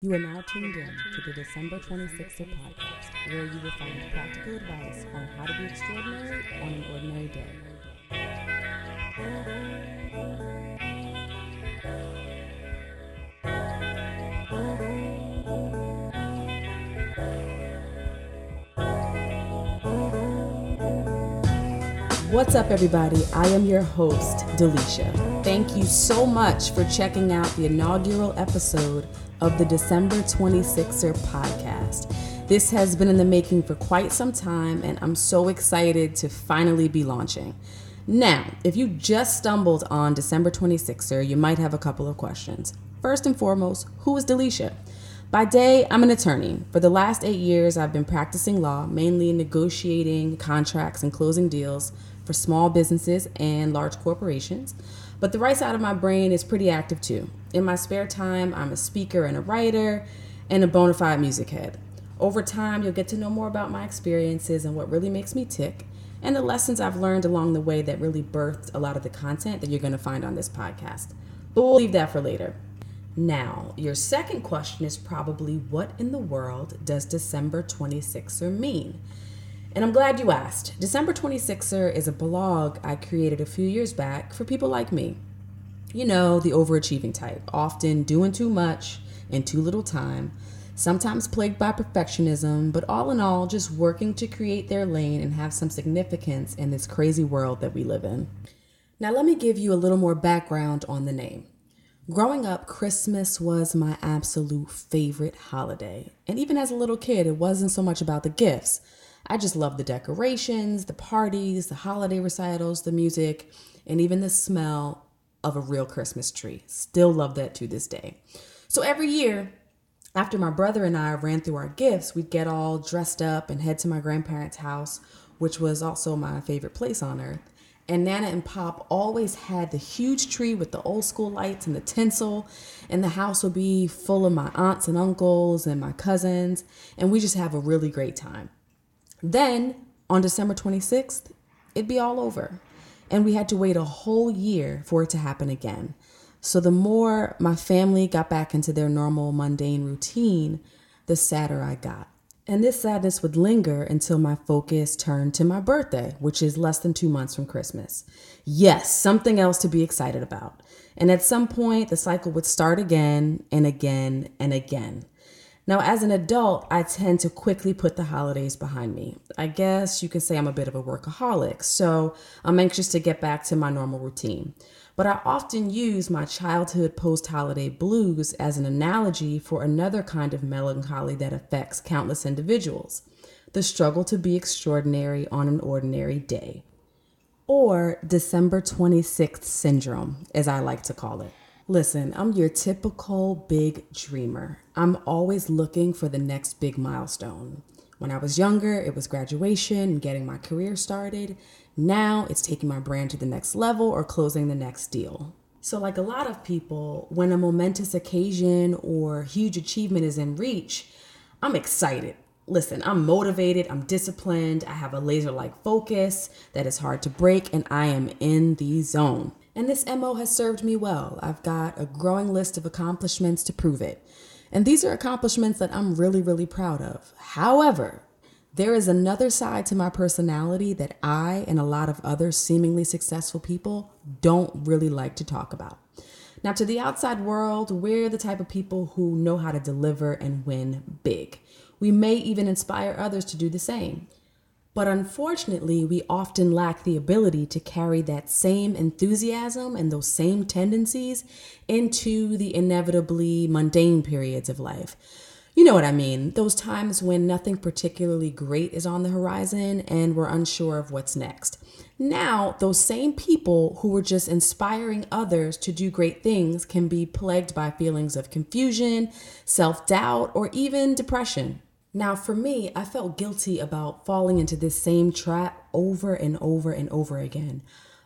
You are now tuned in to the December 26er podcast, where you will find practical advice on how to be extraordinary on an ordinary day. What's up, everybody? I am your host, Delisha. Thank you so much for checking out the inaugural episode of the December 26er podcast. This has been in the making for quite some time, and I'm so excited to finally be launching. Now, if you just stumbled on December 26er, you might have a couple of questions. First and foremost, who is Delisha? By day, I'm an attorney. For the last eight years, I've been practicing law, mainly negotiating contracts and closing deals for small businesses and large corporations. But the right side of my brain is pretty active too. In my spare time, I'm a speaker and a writer and a bona fide music head. Over time, you'll get to know more about my experiences and what really makes me tick, and the lessons I've learned along the way that really birthed a lot of the content that you're going to find on this podcast. But we'll leave that for later. Now, your second question is probably what in the world does December 26er mean? And I'm glad you asked. December 26er is a blog I created a few years back for people like me. You know, the overachieving type, often doing too much in too little time, sometimes plagued by perfectionism, but all in all, just working to create their lane and have some significance in this crazy world that we live in. Now, let me give you a little more background on the name. Growing up, Christmas was my absolute favorite holiday. And even as a little kid, it wasn't so much about the gifts. I just loved the decorations, the parties, the holiday recitals, the music, and even the smell of a real Christmas tree. Still love that to this day. So every year, after my brother and I ran through our gifts, we'd get all dressed up and head to my grandparents' house, which was also my favorite place on earth. And Nana and Pop always had the huge tree with the old school lights and the tinsel. And the house would be full of my aunts and uncles and my cousins. And we just have a really great time. Then on December 26th, it'd be all over. And we had to wait a whole year for it to happen again. So the more my family got back into their normal mundane routine, the sadder I got. And this sadness would linger until my focus turned to my birthday, which is less than two months from Christmas. Yes, something else to be excited about. And at some point, the cycle would start again and again and again. Now, as an adult, I tend to quickly put the holidays behind me. I guess you can say I'm a bit of a workaholic, so I'm anxious to get back to my normal routine. But I often use my childhood post holiday blues as an analogy for another kind of melancholy that affects countless individuals the struggle to be extraordinary on an ordinary day, or December 26th syndrome, as I like to call it. Listen, I'm your typical big dreamer. I'm always looking for the next big milestone. When I was younger, it was graduation and getting my career started. Now it's taking my brand to the next level or closing the next deal. So, like a lot of people, when a momentous occasion or huge achievement is in reach, I'm excited. Listen, I'm motivated, I'm disciplined, I have a laser like focus that is hard to break, and I am in the zone. And this MO has served me well. I've got a growing list of accomplishments to prove it. And these are accomplishments that I'm really, really proud of. However, there is another side to my personality that I and a lot of other seemingly successful people don't really like to talk about. Now, to the outside world, we're the type of people who know how to deliver and win big. We may even inspire others to do the same. But unfortunately, we often lack the ability to carry that same enthusiasm and those same tendencies into the inevitably mundane periods of life. You know what I mean? Those times when nothing particularly great is on the horizon and we're unsure of what's next. Now, those same people who were just inspiring others to do great things can be plagued by feelings of confusion, self doubt, or even depression. Now, for me, I felt guilty about falling into this same trap over and over and over again.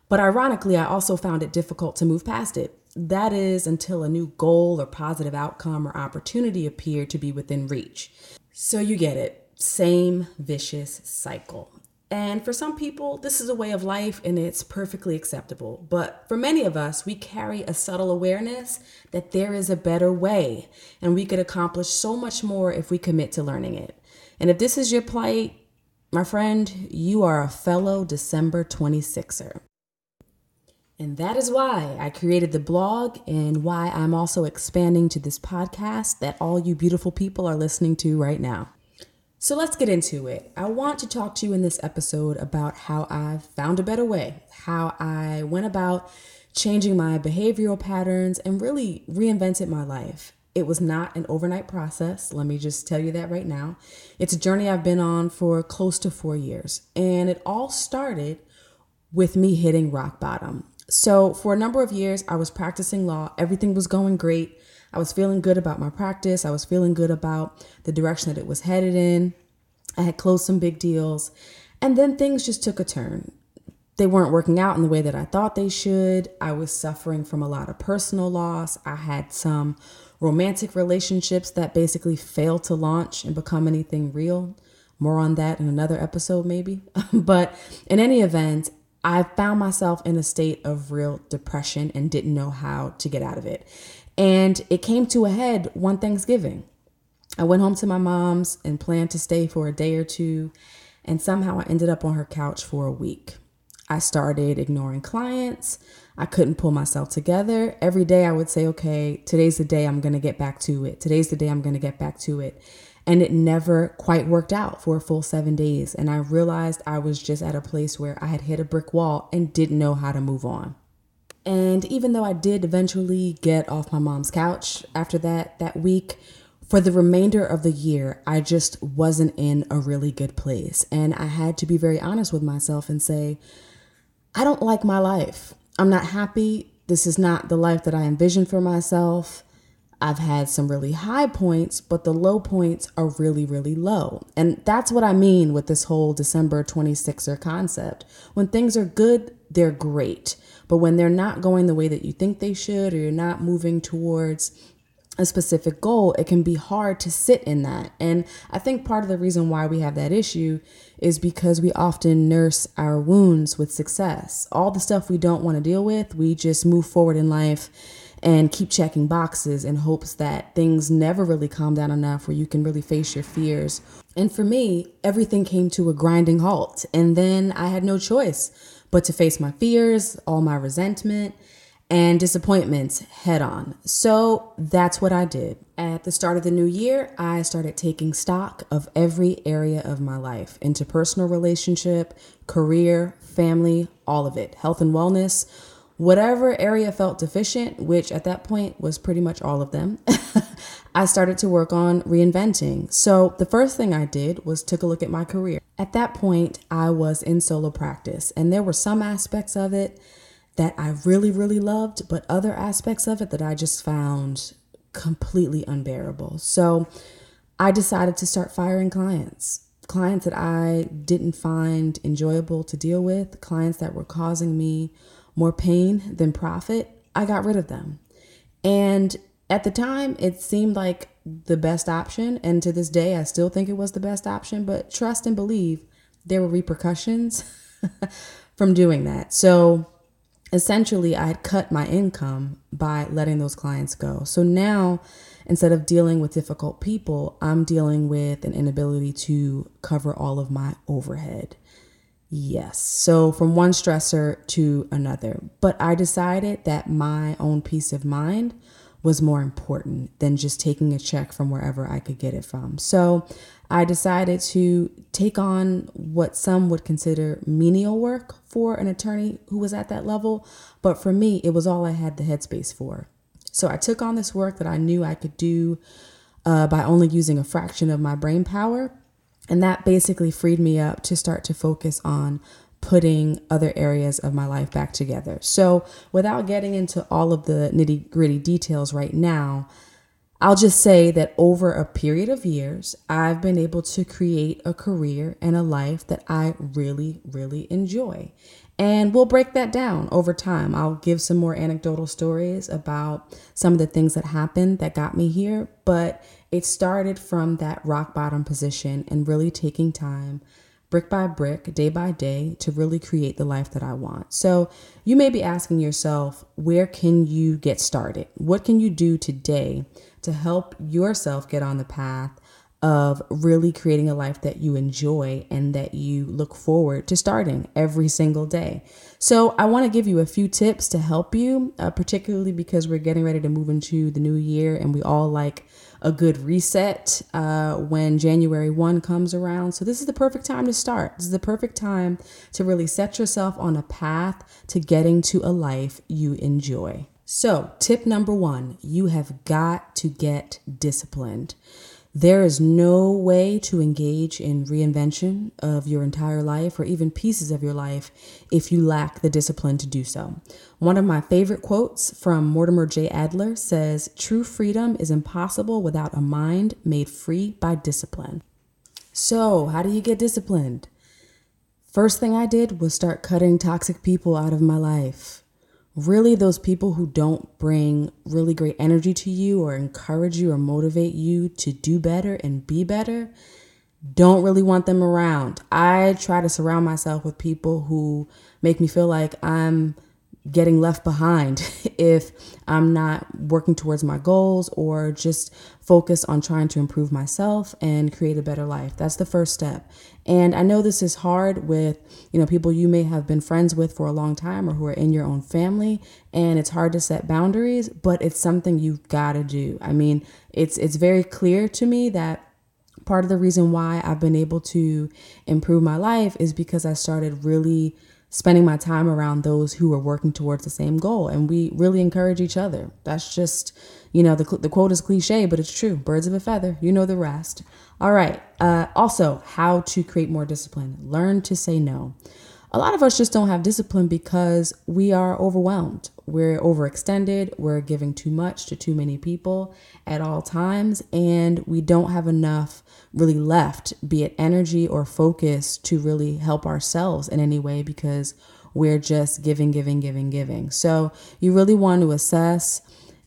But ironically, I also found it difficult to move past it. That is until a new goal or positive outcome or opportunity appeared to be within reach. So you get it. Same vicious cycle. And for some people, this is a way of life and it's perfectly acceptable. But for many of us, we carry a subtle awareness that there is a better way and we could accomplish so much more if we commit to learning it. And if this is your plight, my friend, you are a fellow December 26er. And that is why I created the blog and why I'm also expanding to this podcast that all you beautiful people are listening to right now. So let's get into it. I want to talk to you in this episode about how I found a better way, how I went about changing my behavioral patterns and really reinvented my life. It was not an overnight process. Let me just tell you that right now. It's a journey I've been on for close to four years. And it all started with me hitting rock bottom. So, for a number of years, I was practicing law. Everything was going great. I was feeling good about my practice. I was feeling good about the direction that it was headed in. I had closed some big deals. And then things just took a turn. They weren't working out in the way that I thought they should. I was suffering from a lot of personal loss. I had some romantic relationships that basically failed to launch and become anything real. More on that in another episode, maybe. but in any event, I found myself in a state of real depression and didn't know how to get out of it. And it came to a head one Thanksgiving. I went home to my mom's and planned to stay for a day or two, and somehow I ended up on her couch for a week. I started ignoring clients. I couldn't pull myself together. Every day I would say, okay, today's the day I'm going to get back to it. Today's the day I'm going to get back to it. And it never quite worked out for a full seven days. And I realized I was just at a place where I had hit a brick wall and didn't know how to move on. And even though I did eventually get off my mom's couch after that that week, for the remainder of the year, I just wasn't in a really good place. And I had to be very honest with myself and say, I don't like my life. I'm not happy. This is not the life that I envisioned for myself. I've had some really high points, but the low points are really, really low. And that's what I mean with this whole December 26er concept. When things are good, they're great. But when they're not going the way that you think they should, or you're not moving towards a specific goal, it can be hard to sit in that. And I think part of the reason why we have that issue is because we often nurse our wounds with success. All the stuff we don't want to deal with, we just move forward in life and keep checking boxes in hopes that things never really calm down enough where you can really face your fears. And for me, everything came to a grinding halt. And then I had no choice but to face my fears, all my resentment, and disappointments head on. So that's what I did. At the start of the new year, I started taking stock of every area of my life interpersonal relationship, career, family, all of it, health and wellness whatever area felt deficient, which at that point was pretty much all of them, I started to work on reinventing. So the first thing I did was took a look at my career. At that point, I was in solo practice, and there were some aspects of it that I really, really loved, but other aspects of it that I just found completely unbearable. So I decided to start firing clients. Clients that I didn't find enjoyable to deal with, clients that were causing me more pain than profit, I got rid of them. And at the time, it seemed like the best option. And to this day, I still think it was the best option. But trust and believe there were repercussions from doing that. So essentially, I had cut my income by letting those clients go. So now, instead of dealing with difficult people, I'm dealing with an inability to cover all of my overhead. Yes. So from one stressor to another. But I decided that my own peace of mind was more important than just taking a check from wherever I could get it from. So I decided to take on what some would consider menial work for an attorney who was at that level. But for me, it was all I had the headspace for. So I took on this work that I knew I could do uh, by only using a fraction of my brain power and that basically freed me up to start to focus on putting other areas of my life back together. So, without getting into all of the nitty gritty details right now, I'll just say that over a period of years, I've been able to create a career and a life that I really, really enjoy. And we'll break that down over time. I'll give some more anecdotal stories about some of the things that happened that got me here, but it started from that rock bottom position and really taking time, brick by brick, day by day, to really create the life that I want. So you may be asking yourself, where can you get started? What can you do today to help yourself get on the path of really creating a life that you enjoy and that you look forward to starting every single day. So, I want to give you a few tips to help you, uh, particularly because we're getting ready to move into the new year and we all like a good reset uh, when January 1 comes around. So, this is the perfect time to start. This is the perfect time to really set yourself on a path to getting to a life you enjoy. So, tip number one you have got to get disciplined. There is no way to engage in reinvention of your entire life or even pieces of your life if you lack the discipline to do so. One of my favorite quotes from Mortimer J. Adler says True freedom is impossible without a mind made free by discipline. So, how do you get disciplined? First thing I did was start cutting toxic people out of my life really those people who don't bring really great energy to you or encourage you or motivate you to do better and be better, don't really want them around. I try to surround myself with people who make me feel like I'm getting left behind if I'm not working towards my goals or just focus on trying to improve myself and create a better life. That's the first step. And I know this is hard with, you know, people you may have been friends with for a long time or who are in your own family and it's hard to set boundaries, but it's something you've got to do. I mean, it's it's very clear to me that part of the reason why I've been able to improve my life is because I started really spending my time around those who are working towards the same goal. And we really encourage each other. That's just, you know, the, the quote is cliche, but it's true. Birds of a feather, you know the rest. All right. Uh, also, how to create more discipline. Learn to say no. A lot of us just don't have discipline because we are overwhelmed. We're overextended. We're giving too much to too many people at all times, and we don't have enough really left, be it energy or focus, to really help ourselves in any way because we're just giving, giving, giving, giving. So you really want to assess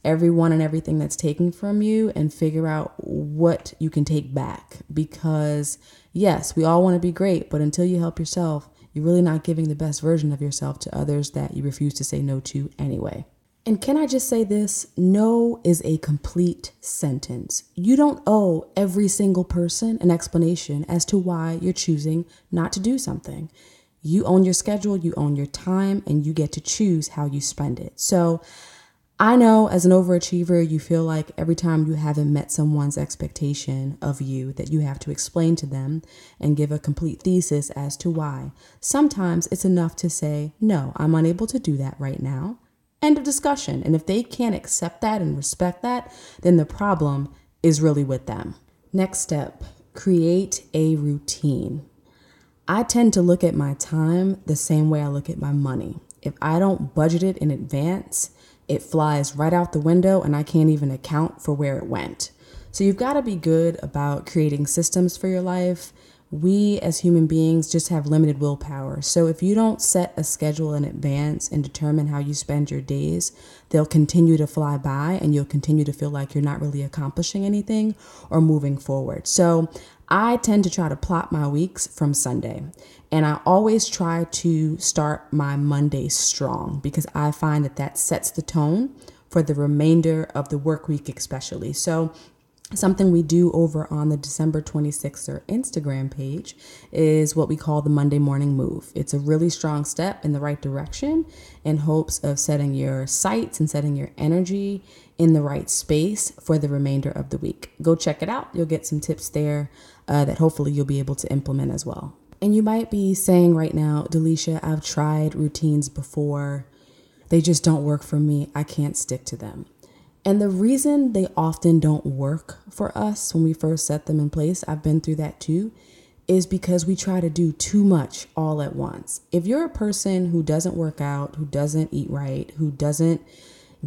everyone and everything that's taken from you and figure out what you can take back because yes, we all want to be great, but until you help yourself, you're really not giving the best version of yourself to others that you refuse to say no to anyway. And can I just say this? No is a complete sentence. You don't owe every single person an explanation as to why you're choosing not to do something. You own your schedule, you own your time, and you get to choose how you spend it. So I know as an overachiever, you feel like every time you haven't met someone's expectation of you, that you have to explain to them and give a complete thesis as to why. Sometimes it's enough to say, No, I'm unable to do that right now. End of discussion. And if they can't accept that and respect that, then the problem is really with them. Next step create a routine. I tend to look at my time the same way I look at my money. If I don't budget it in advance, it flies right out the window and I can't even account for where it went. So you've got to be good about creating systems for your life we as human beings just have limited willpower. So if you don't set a schedule in advance and determine how you spend your days, they'll continue to fly by and you'll continue to feel like you're not really accomplishing anything or moving forward. So I tend to try to plot my weeks from Sunday. And I always try to start my Monday strong because I find that that sets the tone for the remainder of the work week, especially. So Something we do over on the December 26th or Instagram page is what we call the Monday morning move. It's a really strong step in the right direction in hopes of setting your sights and setting your energy in the right space for the remainder of the week. Go check it out. You'll get some tips there uh, that hopefully you'll be able to implement as well. And you might be saying right now, Delisha, I've tried routines before. They just don't work for me. I can't stick to them. And the reason they often don't work for us when we first set them in place, I've been through that too, is because we try to do too much all at once. If you're a person who doesn't work out, who doesn't eat right, who doesn't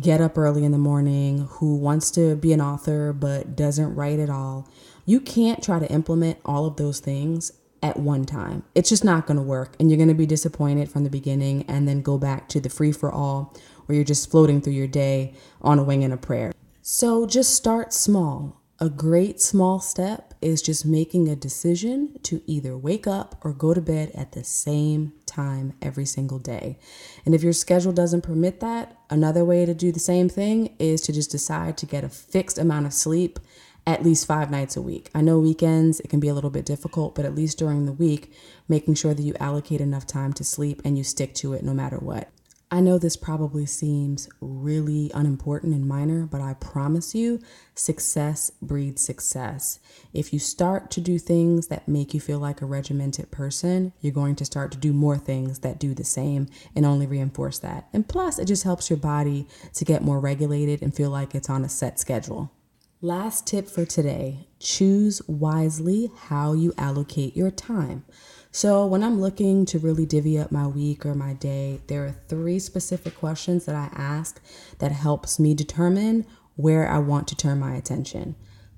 get up early in the morning, who wants to be an author but doesn't write at all, you can't try to implement all of those things at one time. It's just not going to work. And you're going to be disappointed from the beginning and then go back to the free for all where you're just floating through your day on a wing and a prayer. So just start small. A great small step is just making a decision to either wake up or go to bed at the same time every single day. And if your schedule doesn't permit that, another way to do the same thing is to just decide to get a fixed amount of sleep at least five nights a week. I know weekends it can be a little bit difficult, but at least during the week, making sure that you allocate enough time to sleep and you stick to it no matter what. I know this probably seems really unimportant and minor, but I promise you, success breeds success. If you start to do things that make you feel like a regimented person, you're going to start to do more things that do the same and only reinforce that. And plus, it just helps your body to get more regulated and feel like it's on a set schedule. Last tip for today choose wisely how you allocate your time. So, when I'm looking to really divvy up my week or my day, there are three specific questions that I ask that helps me determine where I want to turn my attention.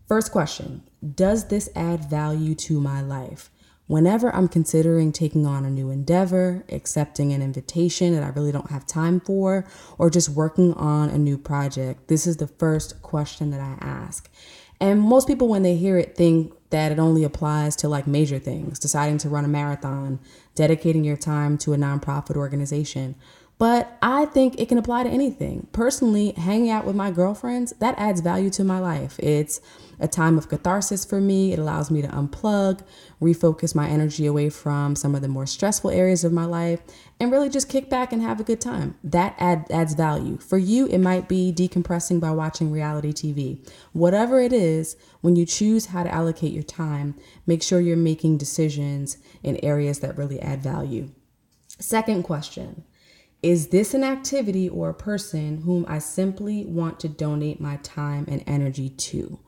First question Does this add value to my life? Whenever I'm considering taking on a new endeavor, accepting an invitation that I really don't have time for, or just working on a new project, this is the first question that I ask. And most people, when they hear it, think that it only applies to like major things, deciding to run a marathon, dedicating your time to a nonprofit organization. But I think it can apply to anything. Personally, hanging out with my girlfriends, that adds value to my life. It's a time of catharsis for me. It allows me to unplug, refocus my energy away from some of the more stressful areas of my life, and really just kick back and have a good time. That add, adds value. For you, it might be decompressing by watching reality TV. Whatever it is, when you choose how to allocate your time, make sure you're making decisions in areas that really add value. Second question is this an activity or a person whom I simply want to donate my time and energy to?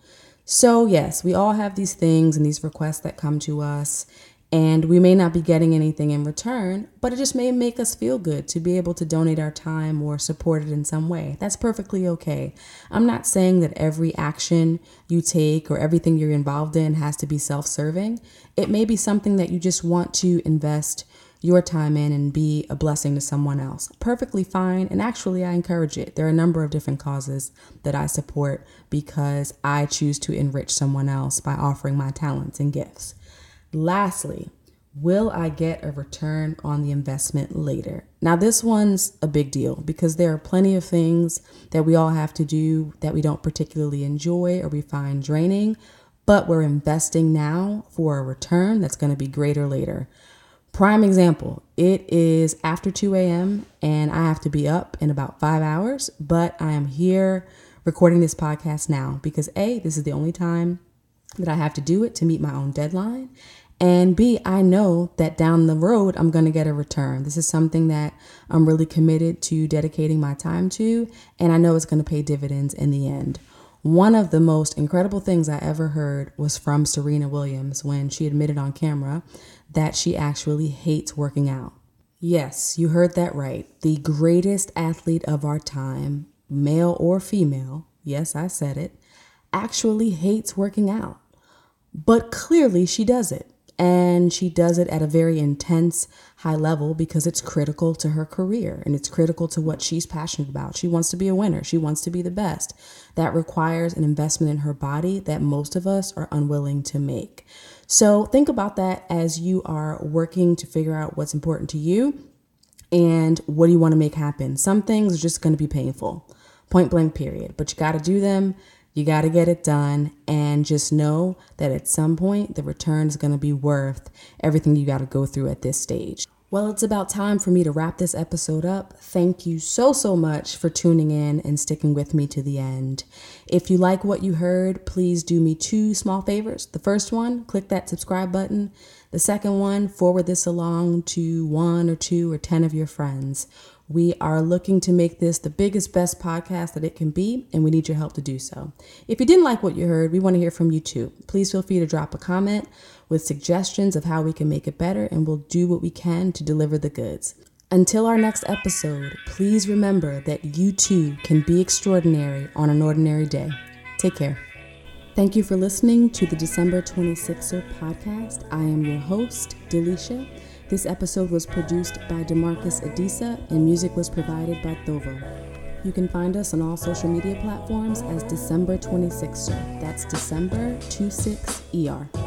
So, yes, we all have these things and these requests that come to us, and we may not be getting anything in return, but it just may make us feel good to be able to donate our time or support it in some way. That's perfectly okay. I'm not saying that every action you take or everything you're involved in has to be self serving. It may be something that you just want to invest your time in and be a blessing to someone else. Perfectly fine. And actually, I encourage it. There are a number of different causes that I support because I choose to enrich someone else by offering my talents and gifts. Lastly, will I get a return on the investment later? Now, this one's a big deal because there are plenty of things that we all have to do that we don't particularly enjoy or we find draining, but we're investing now for a return that's going to be greater later. Prime example, it is after 2 a.m. and I have to be up in about five hours, but I am here recording this podcast now because A, this is the only time that I have to do it to meet my own deadline. And B, I know that down the road, I'm going to get a return. This is something that I'm really committed to dedicating my time to, and I know it's going to pay dividends in the end. One of the most incredible things I ever heard was from Serena Williams when she admitted on camera that she actually hates working out. Yes, you heard that right. The greatest athlete of our time, male or female, yes, I said it, actually hates working out. But clearly she does it and she does it at a very intense high level because it's critical to her career and it's critical to what she's passionate about. She wants to be a winner, she wants to be the best. That requires an investment in her body that most of us are unwilling to make. So think about that as you are working to figure out what's important to you and what do you want to make happen. Some things are just going to be painful, point blank, period, but you got to do them you got to get it done and just know that at some point the return is going to be worth everything you got to go through at this stage. Well, it's about time for me to wrap this episode up. Thank you so, so much for tuning in and sticking with me to the end. If you like what you heard, please do me two small favors. The first one, click that subscribe button. The second one, forward this along to one or two or 10 of your friends. We are looking to make this the biggest, best podcast that it can be, and we need your help to do so. If you didn't like what you heard, we want to hear from you too. Please feel free to drop a comment with suggestions of how we can make it better, and we'll do what we can to deliver the goods. Until our next episode, please remember that you too can be extraordinary on an ordinary day. Take care. Thank you for listening to the December 26er podcast. I am your host, Delisha. This episode was produced by Demarcus Adisa and music was provided by Thovo. You can find us on all social media platforms as December 26er. That's December 26ER.